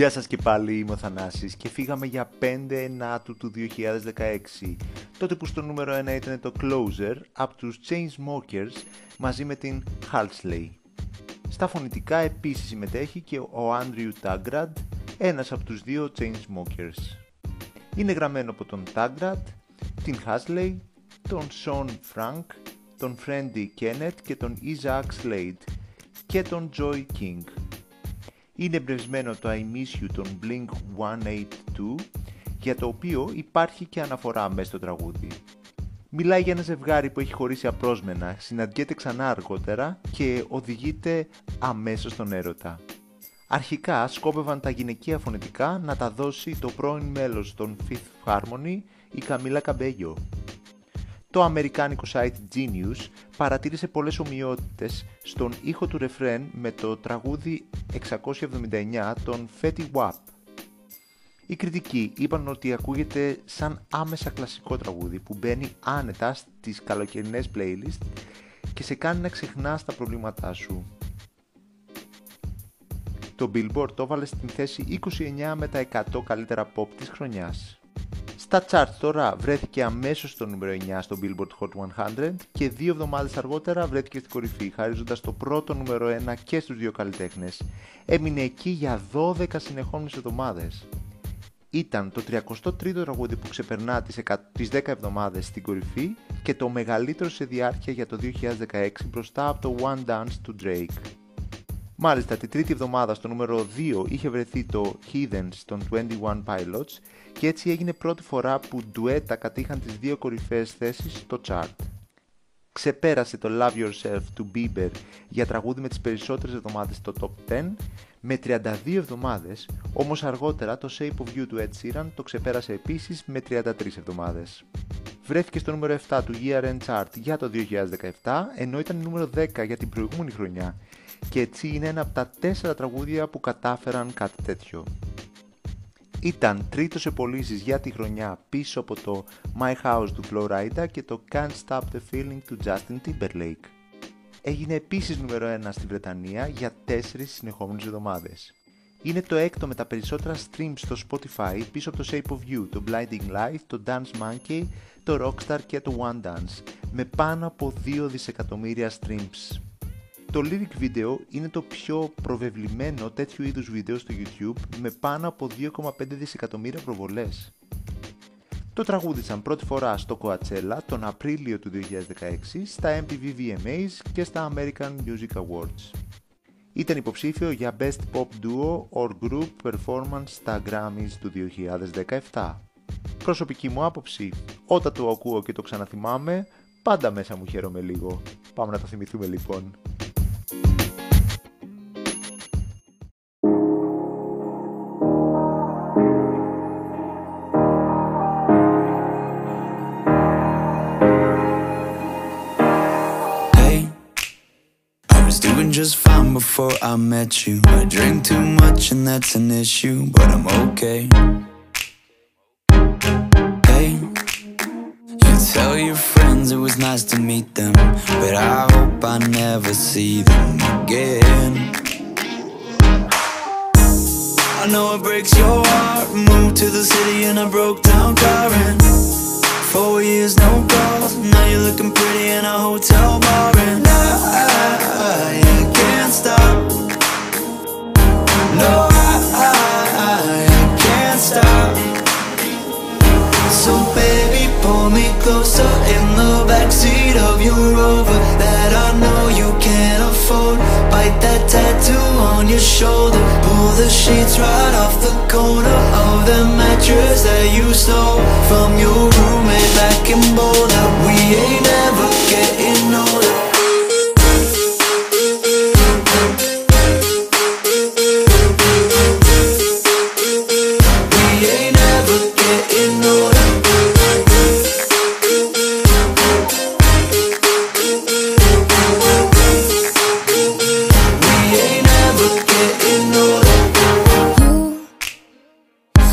Γεια σας και πάλι, είμαι ο Θανάσης και φύγαμε για 5 Ενάτου του 2016, τότε που στο νούμερο 1 ήταν το Closer από τους Chainsmokers μαζί με την Halsley. Στα φωνητικά επίσης συμμετέχει και ο Andrew Tagrad, ένας από τους δύο Chainsmokers. Είναι γραμμένο από τον Tagrad, την Halsley, τον Sean Frank, τον Friendly Kenneth και τον Isaac Slade και τον Joy King. Είναι εμπνευσμένο το I Miss You των Blink-182 για το οποίο υπάρχει και αναφορά μέσα στο τραγούδι. Μιλάει για ένα ζευγάρι που έχει χωρίσει απρόσμενα, συναντιέται ξανά αργότερα και οδηγείται αμέσως στον έρωτα. Αρχικά σκόπευαν τα γυναικεία φωνητικά να τα δώσει το πρώην μέλος των Fifth Harmony, η Καμίλα Καμπέγιο. Το αμερικάνικο site Genius παρατήρησε πολλές ομοιότητες στον ήχο του ρεφρέν με το τραγούδι 679 των Fetty Wap. Οι κριτικοί είπαν ότι ακούγεται σαν άμεσα κλασικό τραγούδι που μπαίνει άνετα στις καλοκαιρινές playlist και σε κάνει να ξεχνάς τα προβλήματά σου. Το Billboard το έβαλε στην θέση 29 με τα 100 καλύτερα pop της χρονιάς. Στα charts τώρα βρέθηκε αμέσως στο νούμερο 9 στο Billboard Hot 100 και δύο εβδομάδες αργότερα βρέθηκε στην κορυφή, χαρίζοντας το πρώτο νούμερο 1 και στους δύο καλλιτέχνες. Έμεινε εκεί για 12 συνεχόμενες εβδομάδες. Ήταν το 33ο τραγούδι που ξεπερνά τις 10 εβδομάδες στην κορυφή και το μεγαλύτερο σε διάρκεια για το 2016 μπροστά από το One Dance του Drake. Μάλιστα, τη τρίτη εβδομάδα στο νούμερο 2 είχε βρεθεί το Heathens των 21 Pilots και έτσι έγινε πρώτη φορά που ντουέτα κατήχαν τις δύο κορυφαίες θέσεις στο chart. Ξεπέρασε το Love Yourself του Bieber για τραγούδι με τις περισσότερες εβδομάδες στο top 10 με 32 εβδομάδες, όμως αργότερα το Shape of You του Ed Sheeran το ξεπέρασε επίσης με 33 εβδομάδες. Βρέθηκε στο νούμερο 7 του Year End Chart για το 2017, ενώ ήταν νούμερο 10 για την προηγούμενη χρονιά και έτσι είναι ένα από τα 4 τραγούδια που κατάφεραν κάτι τέτοιο. Ήταν τρίτος σε πωλήσει για τη χρονιά πίσω από το My House του Florida και το Can't Stop the Feeling του Justin Timberlake. Έγινε επίσης νούμερο 1 στη Βρετανία για 4 συνεχόμενες εβδομάδες. Είναι το έκτο με τα περισσότερα streams στο Spotify πίσω από το Shape of You, το Blinding Light, το Dance Monkey, το Rockstar και το One Dance, με πάνω από 2 δισεκατομμύρια streams. Το lyric video είναι το πιο προβεβλημένο τέτοιου είδους βίντεο στο YouTube με πάνω από 2,5 δισεκατομμύρια προβολές. Το τραγούδισαν πρώτη φορά στο Coachella τον Απρίλιο του 2016, στα MTV VMAs και στα American Music Awards. Ήταν υποψήφιο για Best Pop Duo or Group Performance στα Grammys του 2017. Προσωπική μου άποψη, όταν το ακούω και το ξαναθυμάμαι, πάντα μέσα μου χαίρομαι λίγο. Πάμε να το θυμηθούμε λοιπόν. Just fine before I met you. I drink too much and that's an issue, but I'm okay. Hey, you tell your friends it was nice to meet them, but I hope I never see them again. I know it breaks your heart. Moved to the city in a broke down car and four years no calls. Now you're looking pretty in a hotel bar and I, I stop. No, I, I, I can't stop. So baby, pull me closer in the backseat of your Rover That I know you can't afford. Bite that tattoo on your shoulder. Pull the sheets right off the corner Of the mattress that you stole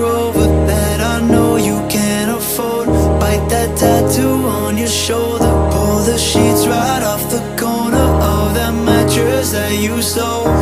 Rover that I know you can't afford. Bite that tattoo on your shoulder. Pull the sheets right off the corner of that mattress that you stole